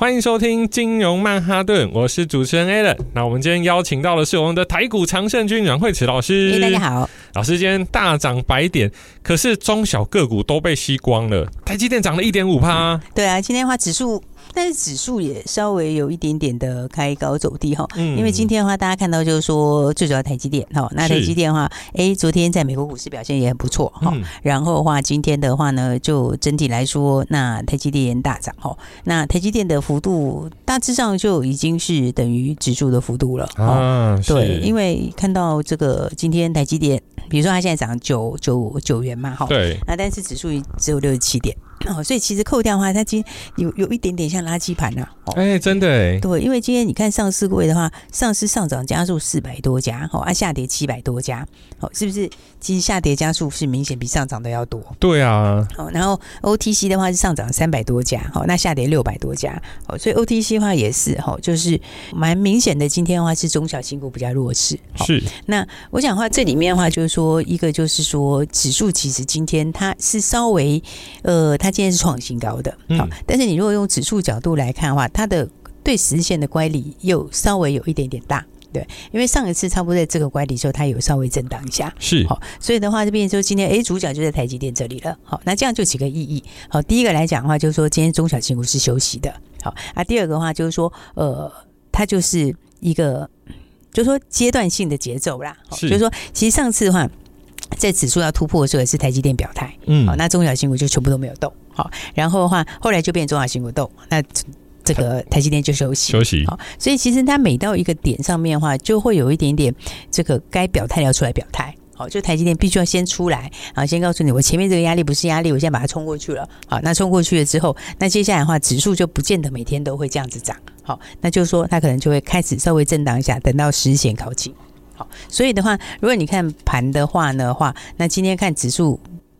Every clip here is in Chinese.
欢迎收听金融曼哈顿，我是主持人 Alan。那我们今天邀请到的是我们的台股常胜军阮慧慈老师。大家好，老师今天大涨百点，可是中小个股都被吸光了。台积电涨了一点五趴。对啊，今天的话指数。但是指数也稍微有一点点的开高走低哈，嗯，因为今天的话，大家看到就是说最主要台积电哈，那台积电的话，哎，昨天在美国股市表现也很不错哈，然后的话，今天的话呢，就整体来说，那台积电大涨哈，那台积电的幅度大致上就已经是等于指数的幅度了啊，对，因为看到这个今天台积电，比如说它现在涨九九九元嘛哈，对，那但是指数只有六十七点。哦，所以其实扣掉的话，它今天有有一点点像垃圾盘呐。哎、欸，真的哎。对，因为今天你看上市柜的话，上市上涨加速四百多家，哦，啊下跌七百多家，哦，是不是？其实下跌加速是明显比上涨的要多。对啊。哦，然后 OTC 的话是上涨三百多家，哦，那下跌六百多家，哦，所以 OTC 的话也是，哦，就是蛮明显的。今天的话是中小型股比较弱势。是。那我想的话，这里面的话就是说，一个就是说，指数其实今天它是稍微，呃，它。今天是创新高的，好，但是你如果用指数角度来看的话，它的对十日线的乖离又稍微有一点点大，对，因为上一次差不多在这个乖离的时候，它有稍微震荡一下，是，好，所以的话，这边就今天，哎，主角就在台积电这里了，好，那这样就几个意义，好，第一个来讲的话，就是说今天中小型股是休息的，好，啊，第二个的话就是说，呃，它就是一个，就是说阶段性的节奏啦，是，就是说，其实上次的话。在指数要突破的时候，也是台积电表态，嗯，好，那中小型股就全部都没有动，好，然后的话，后来就变中小型股动，那这个台积电就休息，休息，好，所以其实它每到一个点上面的话，就会有一点点这个该表态要出来表态，好，就台积电必须要先出来，啊，先告诉你，我前面这个压力不是压力，我现在把它冲过去了，好，那冲过去了之后，那接下来的话，指数就不见得每天都会这样子涨，好，那就是说它可能就会开始稍微震荡一下，等到十日线靠近。好，所以的话，如果你看盘的话呢话，那今天看指数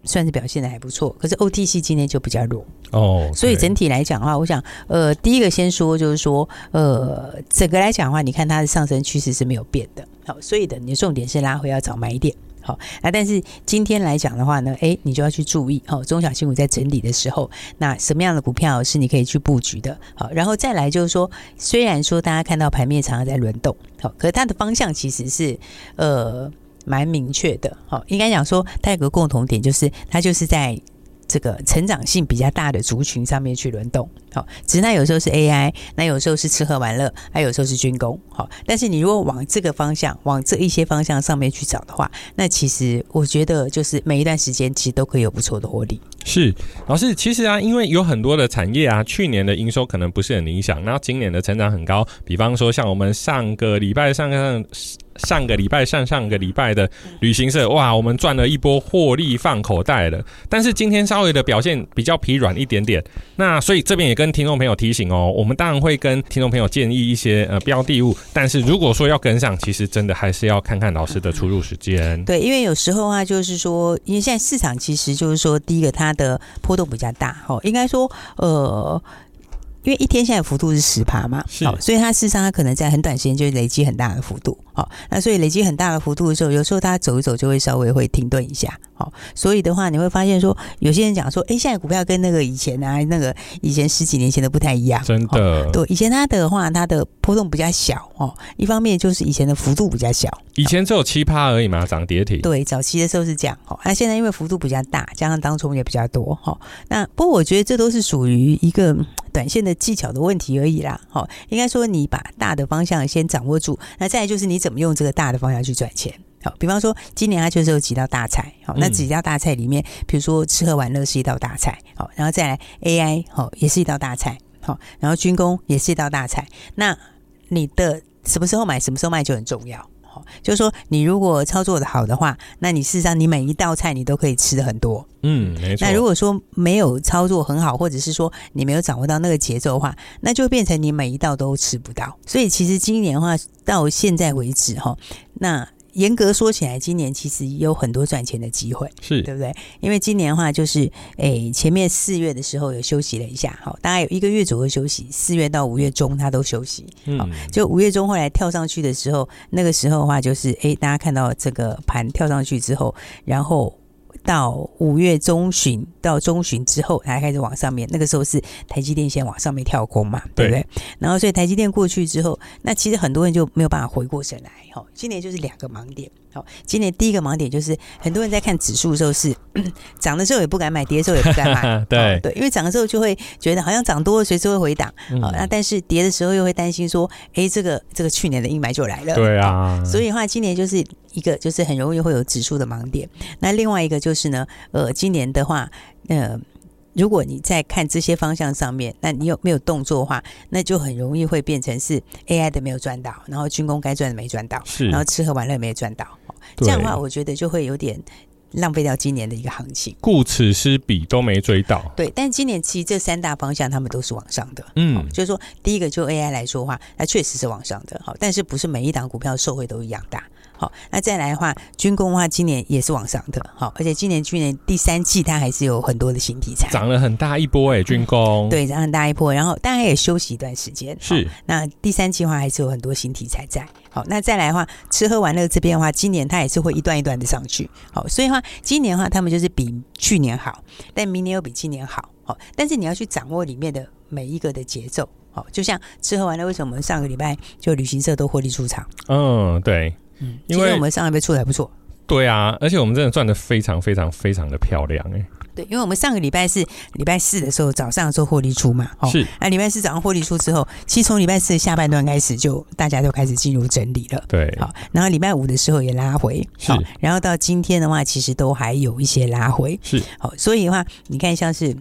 算是表现的还不错，可是 OTC 今天就比较弱哦。所以整体来讲的话，我想，呃，第一个先说就是说，呃，整个来讲的话，你看它的上升趋势是没有变的。好，所以的你的重点是拉回要找买点。好，那但是今天来讲的话呢，哎，你就要去注意哦，中小新股在整理的时候，那什么样的股票是你可以去布局的？好，然后再来就是说，虽然说大家看到盘面常常在轮动，好，可是它的方向其实是呃蛮明确的。好，应该讲说它有个共同点，就是它就是在。这个成长性比较大的族群上面去轮动，好，只是那有时候是 AI，那有时候是吃喝玩乐，还有时候是军工，好，但是你如果往这个方向，往这一些方向上面去找的话，那其实我觉得就是每一段时间其实都可以有不错的获利。是，老师，其实啊，因为有很多的产业啊，去年的营收可能不是很理想，然后今年的成长很高，比方说像我们上个礼拜上个。上个礼拜、上上个礼拜的旅行社，哇，我们赚了一波获利放口袋了。但是今天稍微的表现比较疲软一点点，那所以这边也跟听众朋友提醒哦，我们当然会跟听众朋友建议一些呃标的物，但是如果说要跟上，其实真的还是要看看老师的出入时间。对，因为有时候啊，就是说，因为现在市场其实就是说，第一个它的波动比较大，哈，应该说，呃。因为一天现在幅度是十趴嘛，好，所以它事实上它可能在很短时间就累积很大的幅度，好，那所以累积很大的幅度的时候，有时候它走一走就会稍微会停顿一下，好，所以的话你会发现说，有些人讲说，哎，现在股票跟那个以前啊，那个以前十几年前的不太一样，真的，对，以前它的话它的波动比较小哦，一方面就是以前的幅度比较小，以前只有七趴而已嘛，涨跌停，对，早期的时候是这样，哦，那现在因为幅度比较大，加上当中也比较多，哈，那不过我觉得这都是属于一个。短线的技巧的问题而已啦，好，应该说你把大的方向先掌握住，那再来就是你怎么用这个大的方向去赚钱，好，比方说今年它就是有几道大菜，好，那几道大菜里面，比如说吃喝玩乐是一道大菜，好，然后再来 AI，好，也是一道大菜，好，然后军工也是一道大菜，那你的什么时候买，什么时候卖就很重要。就是说，你如果操作的好的话，那你事实上你每一道菜你都可以吃的很多。嗯，没错。那如果说没有操作很好，或者是说你没有掌握到那个节奏的话，那就变成你每一道都吃不到。所以其实今年的话，到现在为止哈，那严格说起来，今年其实有很多赚钱的机会，是对不对？因为今年的话，就是诶，前面四月的时候有休息了一下，好，大概有一个月左右休息，四月到五月中它都休息，好，嗯，就五月中后来跳上去的时候，那个时候的话，就是诶，大家看到这个盘跳上去之后，然后。到五月中旬到中旬之后，才开始往上面。那个时候是台积电先往上面跳空嘛，对不对？然后所以台积电过去之后，那其实很多人就没有办法回过神来。哈，今年就是两个盲点。好，今年第一个盲点就是很多人在看指数的时候是涨的时候也不敢买，跌的时候也不敢买。对对，因为涨的时候就会觉得好像涨多了，随时会回档。好，那但是跌的时候又会担心说，哎，这个这个去年的阴霾就来了。对啊，所以的话今年就是。一个就是很容易会有指数的盲点，那另外一个就是呢，呃，今年的话，呃，如果你在看这些方向上面，那你有没有动作的话，那就很容易会变成是 AI 的没有赚到，然后军工该赚的没赚到，是，然后吃喝玩乐没赚到，这样的话，我觉得就会有点浪费掉今年的一个行情，顾此失彼都没追到。对，但今年其实这三大方向他们都是往上的，嗯，就是说第一个就 AI 来说的话，它确实是往上的，好，但是不是每一档股票受惠都一样大。好，那再来的话，军工的话，今年也是往上的，好，而且今年去年第三季它还是有很多的新题材，涨了很大一波诶，军工、嗯、对，涨很大一波，然后大概也休息一段时间，是，那第三季的话还是有很多新题材在，好，那再来的话，吃喝玩乐这边的话，今年它也是会一段一段的上去，好，所以的话，今年的话他们就是比去年好，但明年又比今年好，好，但是你要去掌握里面的每一个的节奏，好，就像吃喝玩乐，为什么我们上个礼拜就旅行社都获利出场？嗯，对。嗯，因为我们上个礼拜出的还不错，对啊，而且我们真的赚的非常非常非常的漂亮哎。对，因为我们上个礼拜是礼拜四的时候早上做获利出嘛，哦，是，那礼拜四早上获利出之后，其实从礼拜四的下半段开始就大家都开始进入整理了，对，好，然后礼拜五的时候也拉回，是，然后到今天的话，其实都还有一些拉回，是，好，所以的话，你看像是。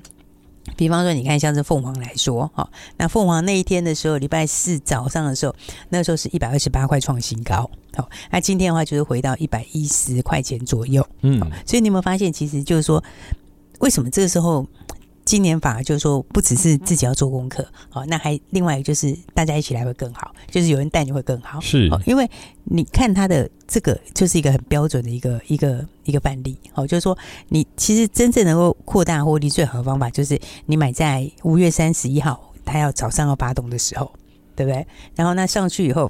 比方说，你看像是凤凰来说，哈，那凤凰那一天的时候，礼拜四早上的时候，那时候是一百二十八块创新高，好，那今天的话就是回到一百一十块钱左右，嗯，所以你有没有发现，其实就是说，为什么这个时候？今年反而就是说，不只是自己要做功课，好，那还另外一个就是大家一起来会更好，就是有人带你会更好，是，因为你看他的这个就是一个很标准的一个一个一个范例，哦，就是说你其实真正能够扩大获利最好的方法就是你买在五月三十一号，他要早上要发动的时候，对不对？然后那上去以后。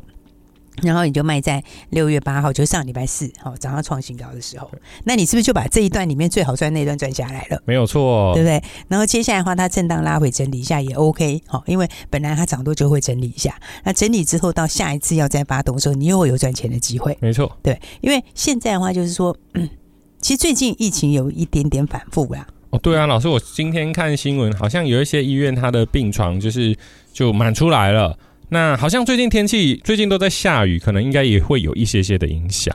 然后你就卖在六月八号，就上礼拜四，好，早上创新高的时候，那你是不是就把这一段里面最好赚那一段赚下来了？没有错，对不对？然后接下来的话，它震荡拉回整理一下也 OK，好，因为本来它涨多就会整理一下，那整理之后到下一次要再发动的时候，你又会有赚钱的机会。没错，对，因为现在的话就是说，嗯，其实最近疫情有一点点反复啦。哦，对啊，老师，我今天看新闻，好像有一些医院它的病床就是就满出来了。那好像最近天气最近都在下雨，可能应该也会有一些些的影响。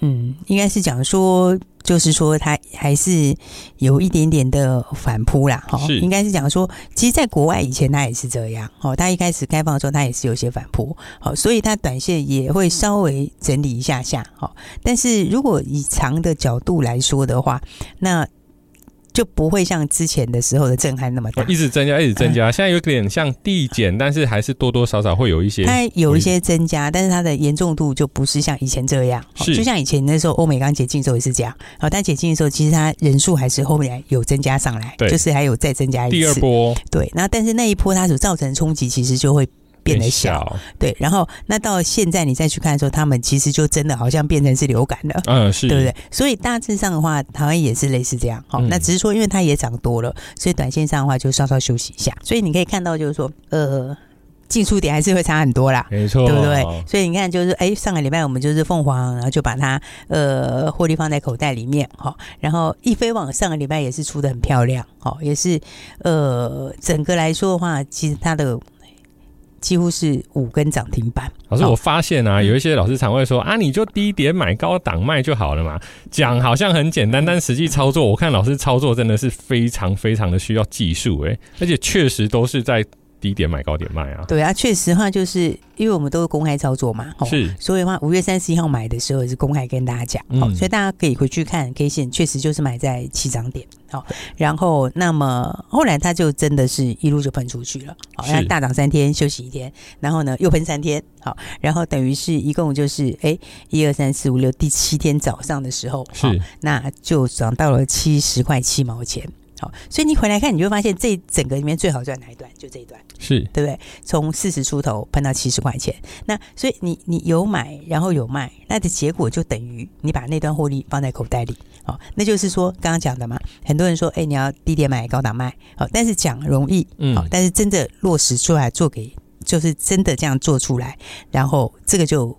嗯，应该是讲说，就是说它还是有一点点的反扑啦。哈，应该是讲说，其实在国外以前它也是这样。哦，它一开始开放的时候，它也是有些反扑。好，所以它短线也会稍微整理一下下。好，但是如果以长的角度来说的话，那。就不会像之前的时候的震撼那么大，一直增加，一直增加。现在有点像递减，但是还是多多少少会有一些，它有一些增加，但是它的严重度就不是像以前这样。是，就像以前那时候欧美刚解禁的时候也是这样。好，但解禁的时候，其实它人数还是后面有增加上来，对，就是还有再增加一次。第二波，对。那但是那一波它所造成的冲击，其实就会。变得小，小，对，然后那到现在你再去看的时候，他们其实就真的好像变成是流感了，嗯，是对不对？所以大致上的话，台湾也是类似这样，好、嗯，那只是说因为它也涨多了，所以短线上的话就稍稍休息一下。所以你可以看到，就是说，呃，进出点还是会差很多啦，没错，对不对？所以你看，就是哎，上个礼拜我们就是凤凰，然后就把它呃获利放在口袋里面，哦，然后易飞网上个礼拜也是出的很漂亮，好，也是呃整个来说的话，其实它的。几乎是五根涨停板。老师，我发现啊，有一些老师常会说啊，你就低点买高档卖就好了嘛。讲好像很简单，但实际操作，我看老师操作真的是非常非常的需要技术诶，而且确实都是在低点买高点卖啊。对啊，确实话就是因为我们都是公开操作嘛，是，所以的话五月三十一号买的时候也是公开跟大家讲，嗯，所以大家可以回去看 K 线，确实就是买在起涨点，好，然后那么后来它就真的是一路就喷出去了，好，然后大涨三天休息一天，然后呢又喷三天，好，然后等于是一共就是哎一二三四五六第七天早上的时候是，那就涨到了七十块七毛钱。好，所以你回来看，你就会发现这整个里面最好赚哪一段？就这一段，是对不对？从四十出头喷到七十块钱，那所以你你有买，然后有卖，那的结果就等于你把那段获利放在口袋里。好，那就是说刚刚讲的嘛，很多人说，哎，你要低点买，高档卖。好，但是讲容易，嗯，好，但是真的落实出来做给，就是真的这样做出来，然后这个就。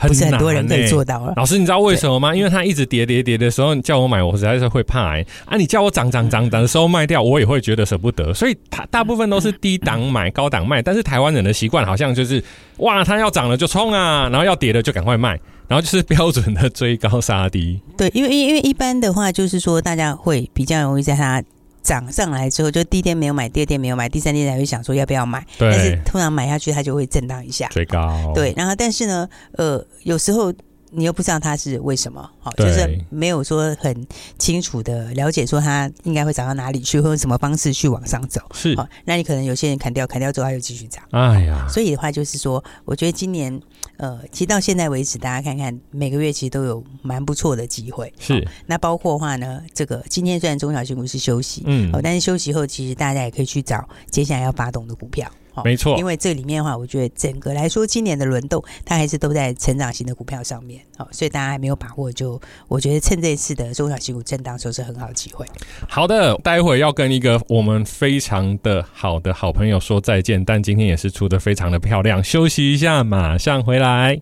不是很多人可以做到了。老师，你知道为什么吗？因为它一直跌跌跌的时候，你叫我买，我实在是会怕哎、欸。啊，你叫我涨涨涨的时候卖掉，我也会觉得舍不得。所以，它大部分都是低档买，高档卖。但是台湾人的习惯好像就是，哇，它要涨了就冲啊，然后要跌了就赶快卖，然后就是标准的追高杀低。对，因为因为一般的话就是说，大家会比较容易在它。涨上来之后，就第一天没有买，第二天没有买，第三天才会想说要不要买。对。但是通常买下去，它就会震荡一下，最高。对，然后但是呢，呃，有时候你又不知道它是为什么，好，就是没有说很清楚的了解说它应该会涨到哪里去，或用什么方式去往上走。是。好，那你可能有些人砍掉，砍掉之后它又继续涨。哎呀。所以的话就是说，我觉得今年。呃，其实到现在为止，大家看看每个月其实都有蛮不错的机会。是、哦，那包括的话呢，这个今天虽然中小型股是休息，嗯、哦，但是休息后，其实大家也可以去找接下来要发动的股票。哦、没错，因为这里面的话，我觉得整个来说，今年的轮动它还是都在成长型的股票上面。好、哦，所以大家还没有把握，就我觉得趁这一次的中小型股震荡的时候是很好的机会。好的，待会要跟一个我们非常的好的好朋友说再见，但今天也是出的非常的漂亮。休息一下，马上回来。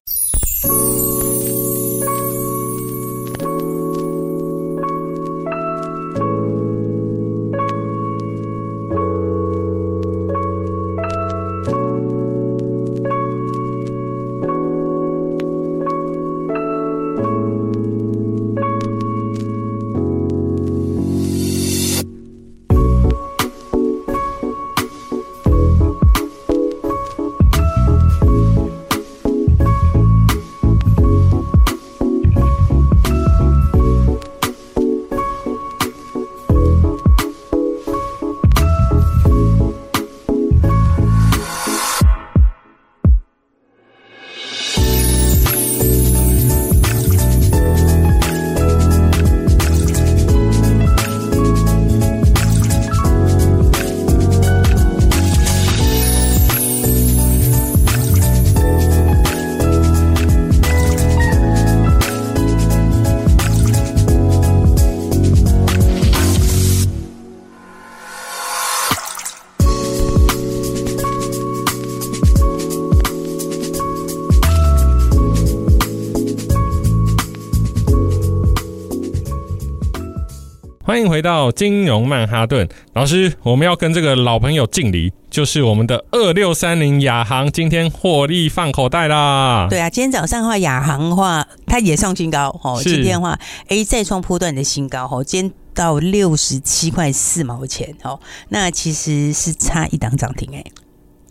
到金融曼哈顿，老师，我们要跟这个老朋友敬礼，就是我们的二六三零亚航，今天获利放口袋啦。对啊，今天早上的话，亚航的话，它也上新高哦。今天的话，哎，再创波段的新高哦，今天到六十七块四毛钱哦，那其实是差一档涨停哎。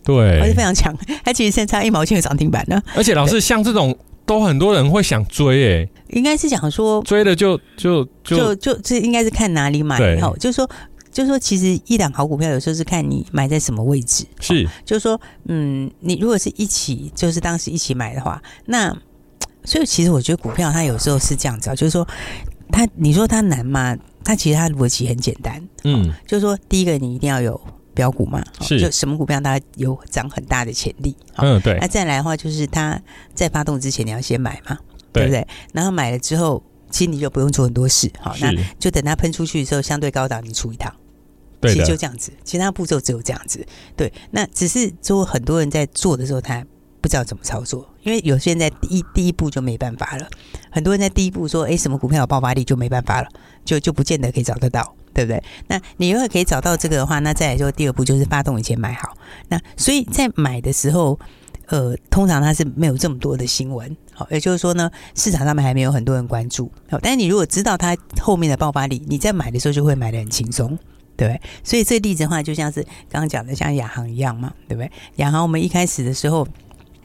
对，还是非常强，它其实现在差一毛钱的涨停板呢。而且老师，像这种。都很多人会想追诶、欸，应该是想说追了就就就就这应该是看哪里买哦，就是说就是说其实一档好股票有时候是看你买在什么位置，是就是说嗯，你如果是一起就是当时一起买的话，那所以其实我觉得股票它有时候是这样子啊，就是说它你说它难吗？它其实它逻辑很简单，嗯，就是说第一个你一定要有。标股嘛，是就什么股票它有涨很大的潜力，嗯，对。那再来的话，就是它在发动之前你要先买嘛，对，对不对？然后买了之后，其实你就不用做很多事，好，那就等它喷出去的时候，相对高档你出一趟，对，其实就这样子，其他步骤只有这样子，对。那只是说很多人在做的时候，他不知道怎么操作，因为有些人在第一第一步就没办法了，很多人在第一步说，哎，什么股票有爆发力就没办法了，就就不见得可以找得到。对不对？那你如果可以找到这个的话，那再来就第二步就是发动以前买好。那所以在买的时候，呃，通常它是没有这么多的新闻，好，也就是说呢，市场上面还没有很多人关注。好，但是你如果知道它后面的爆发力，你在买的时候就会买得很轻松，对对不对？所以这个例子的话，就像是刚刚讲的，像亚航一样嘛，对不对？亚航我们一开始的时候，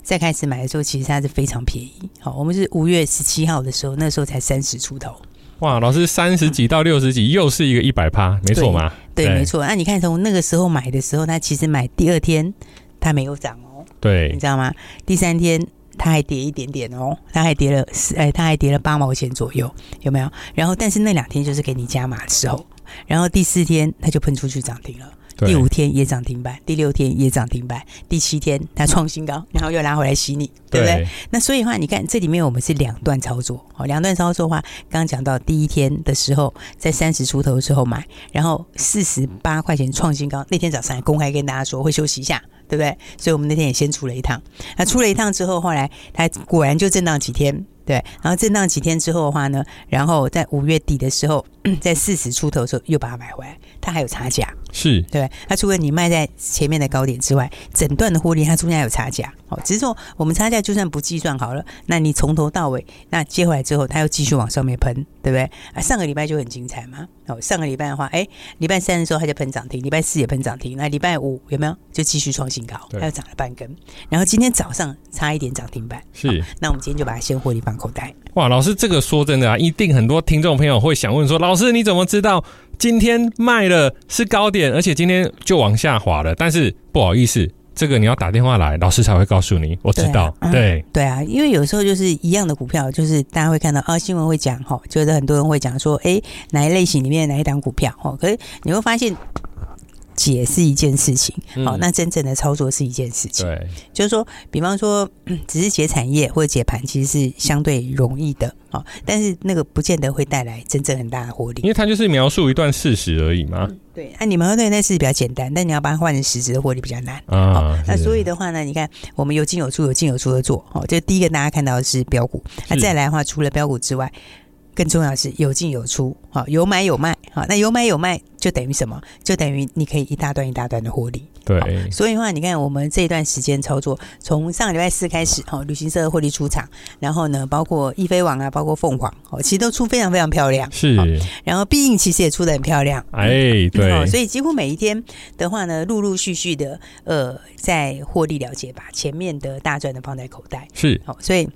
在开始买的时候，其实它是非常便宜。好，我们是五月十七号的时候，那时候才三十出头。哇，老师三十几到六十几，嗯，又是一个一百趴，没错吗？对，对没错。那你看从那个时候买的时候，它其实买第二天它没有涨哦，对，你知道吗？第三天它还跌一点点哦，它还跌了四，哎，它还跌了八毛钱左右，有没有？然后但是那两天就是给你加码的时候，然后第四天它就喷出去涨停了。第五天也涨停板，第六天也涨停板，第七天它创新高，然后又拉回来洗你，对不对？对，那所以的话，你看这里面我们是两段操作，哦，两段操作的话，刚刚讲到第一天的时候，在三十出头的时候买，然后四十八块钱创新高，那天早上还公开跟大家说会休息一下，对不对？所以我们那天也先出了一趟，那出了一趟之后，后来它果然就震荡几天。对，然后震荡几天之后的话呢，然后在五月底的时候，在四十出头的时候又把它买回来，它还有差价，是对。它除了你卖在前面的高点之外，整段的获利它中间还有差价。哦，只是说我们差价就算不计算好了，那你从头到尾那接回来之后，它又继续往上面喷，对不对？啊，上个礼拜就很精彩嘛。哦，上个礼拜的话，哎，礼拜三的时候它就喷涨停，礼拜四也喷涨停，那礼拜五有没有就继续创新高，它又涨了半根。然后今天早上差一点涨停板，是。那我们今天就把它先获利放口袋。哇，老师，这个说真的啊，一定很多听众朋友会想问说，老师你怎么知道今天卖了是高点，而且今天就往下滑了？但是不好意思。这个你要打电话来，老师才会告诉你。我知道，对啊，对，对啊，因为有时候就是一样的股票，就是大家会看到啊，新闻会讲哈，就是很多人会讲说，哎，哪一类型里面哪一档股票哈，可是你会发现。解是一件事情，好、嗯，那真正的操作是一件事情。对，就是说，比方说，只是解产业或者解盘，其实是相对容易的，好，但是那个不见得会带来真正很大的获利，因为它就是描述一段事实而已嘛。嗯、对，那你们对那事实比较简单，但你要把它换成实质的获利比较难啊。那所以的话呢，你看我们有进有出，有进有出的做，好，这第一个大家看到的是标股，那再来的话，除了标股之外。更重要的是有进有出，好，有买有卖，好，那有买有卖就等于什么？就等于你可以一大段一大段的获利。对，所以的话，你看我们这一段时间操作，从上个礼拜四开始，哈，旅行社的获利出场，然后呢，包括易飞网啊，包括凤凰，哦，其实都出非常非常漂亮。是，然后必应其实也出的很漂亮。哎，对、嗯，所以几乎每一天的话呢，陆陆续续的，呃，在获利了结，把前面的大赚的放在口袋。是，好，所以。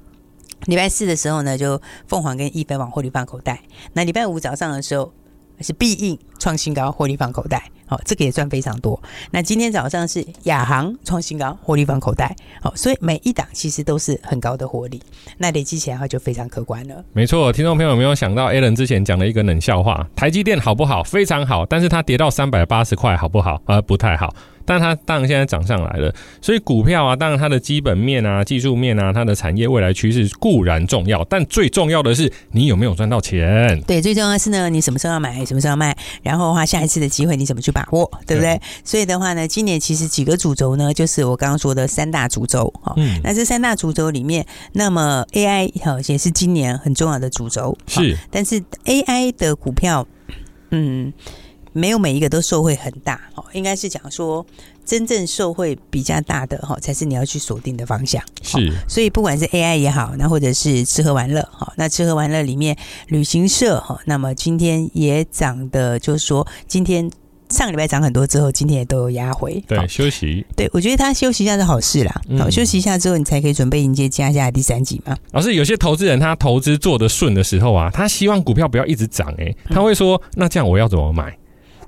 礼拜四的时候呢，就凤凰跟易飞网获利放口袋。那礼拜五早上的时候是必应创新高，获利放口袋。好，这个也赚非常多。那今天早上是亚航创新高，获利放口袋。好，所以每一档其实都是很高的获利。那累积起来的话就非常可观了。没错，听众朋友有没有想到 Alan 之前讲了一个冷笑话？台积电好不好？非常好，但是它跌到三百八十块，好不好？呃，不太好。但它当然现在涨上来了，所以股票啊，当然它的基本面啊、技术面啊、它的产业未来趋势固然重要，但最重要的是你有没有赚到钱。对，最重要的是呢，你什么时候要买，什么时候要卖，然后的话，下一次的机会你怎么去把握，对不对？对，所以的话呢，今年其实几个主轴呢，就是我刚刚说的三大主轴哈。嗯。那这三大主轴里面，那么 AI 哈也是今年很重要的主轴。是。但是 AI 的股票，嗯。没有每一个都受惠很大，哦，应该是讲说真正受惠比较大的哈，才是你要去锁定的方向。是，所以不管是 AI 也好，那或者是吃喝玩乐，哈，那吃喝玩乐里面旅行社哈，那么今天也涨的，就是说今天上个礼拜涨很多之后，今天也都有压回，对，休息。对，我觉得他休息一下是好事啦，好，嗯，休息一下之后，你才可以准备迎接接下来第三季嘛。老师，有些投资人他投资做得顺的时候啊，他希望股票不要一直涨，哎，他会说，那这样我要怎么买？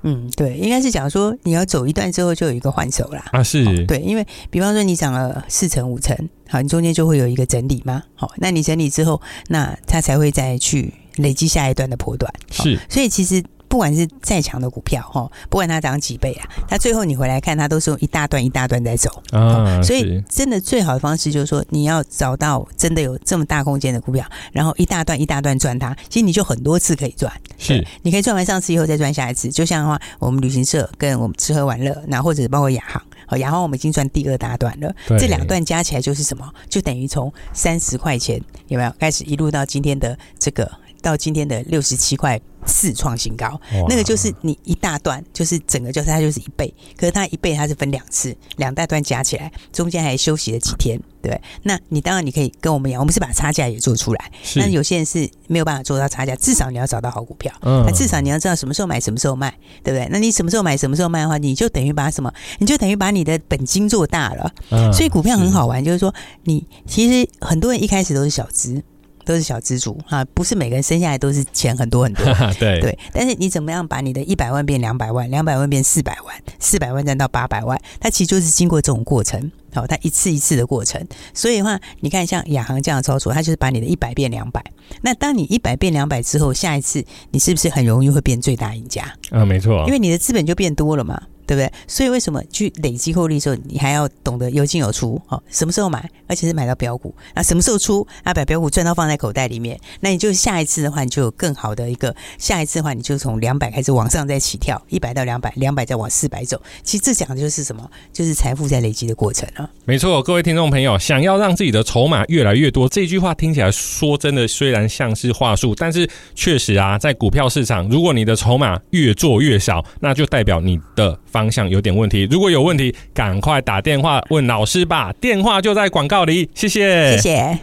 嗯，对，应该是讲说你要走一段之后就有一个换手啦。啊，是、哦，对，因为比方说你涨了四成五成，好，你中间就会有一个整理嘛，好，那你整理之后，那它才会再去累积下一段的波段。是，所以其实。不管是再强的股票哈，不管它涨几倍啊，它最后你回来看，它都是用一大段一大段在走啊。所以真的最好的方式就是说，你要找到真的有这么大空间的股票，然后一大段一大段赚它。其实你就很多次可以赚，是，你可以赚完上次以后再赚下一次。就像的话，我们旅行社跟我们吃喝玩乐，那或者包括亚航，好，亚航我们已经赚第二大段了，这两段加起来就是什么？就等于从三十块钱有没有开始一路到今天的这个到今天的六十七块。次创新高，那个就是你一大段，就是整个就是它就是一倍，可是它一倍它是分两次，两大段加起来，中间还休息了几天，对。那你当然你可以跟我们一样，我们是把差价也做出来，但有些人是没有办法做到差价，至少你要找到好股票，那至少你要知道什么时候买，什么时候卖，对不对？那你什么时候买，什么时候卖的话，你就等于把什么，你就等于把你的本金做大了。所以股票很好玩，就是说你其实很多人一开始都是小资。都是小资族啊，不是每个人生下来都是钱很多很多。对对，但是你怎么样把你的一百万变两百万，两百万变四百万，四百万再到八百万，它其实就是经过这种过程，好，它一次一次的过程。所以的话，你看像亚航这样的操作，它就是把你的一百变两百。那当你一百变两百之后，下一次你是不是很容易会变最大赢家？啊，没错，因为你的资本就变多了嘛。对不对？所以为什么去累积获利的时候，你还要懂得有进有出？哦，什么时候买，而且是买到标股？那什么时候出？啊，把标股赚到放在口袋里面。那你就下一次的话，你就有更好的一个下一次的话，你就从两百开始往上再起跳，一百到两百，两百再往四百走。其实这讲的就是什么？就是财富在累积的过程啊。没错，各位听众朋友，想要让自己的筹码越来越多，这句话听起来说真的，虽然像是话术，但是确实啊，在股票市场，如果你的筹码越做越少，那就代表你的。方向有点问题，如果有问题，赶快打电话问老师吧。电话就在广告里，谢谢，谢谢。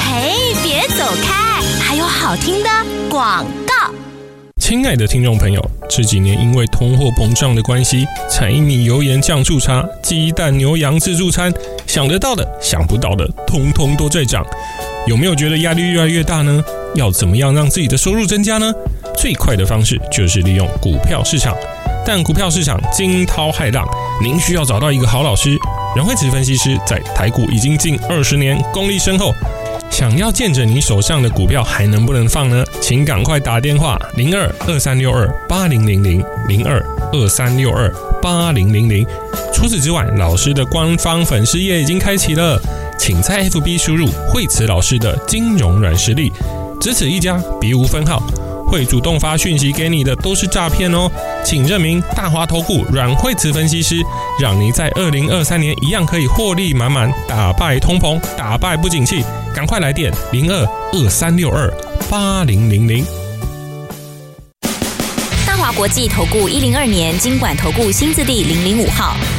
嘿，别走开，还有好听的广告。亲爱的听众朋友，这几年因为通货膨胀的关系，柴米油盐酱醋茶、鸡蛋牛羊自助餐，想得到的、想不到的，通通都在涨。有没有觉得压力越来越大呢？要怎么样让自己的收入增加呢？最快的方式就是利用股票市场。但股票市场惊涛骇浪，您需要找到一个好老师。阮慧慈分析师在台股已经近二十年，功力深厚。想要见证你手上的股票还能不能放呢？请赶快打电话零二二三六二八零零零零二二三六二八零零零。除此之外，老师的官方粉丝页已经开启了，请在 FB 输入慧慈老师的金融软实力，只此一家，别无分号。会主动发讯息给你的都是诈骗哦，请认明大华投顾阮惠慈分析师，让你在二零二三年一样可以获利满满，打败通膨，打败不景气，赶快来电零二二三六二八零零零。大华国际投顾一零二年经管投顾新字第零零五号。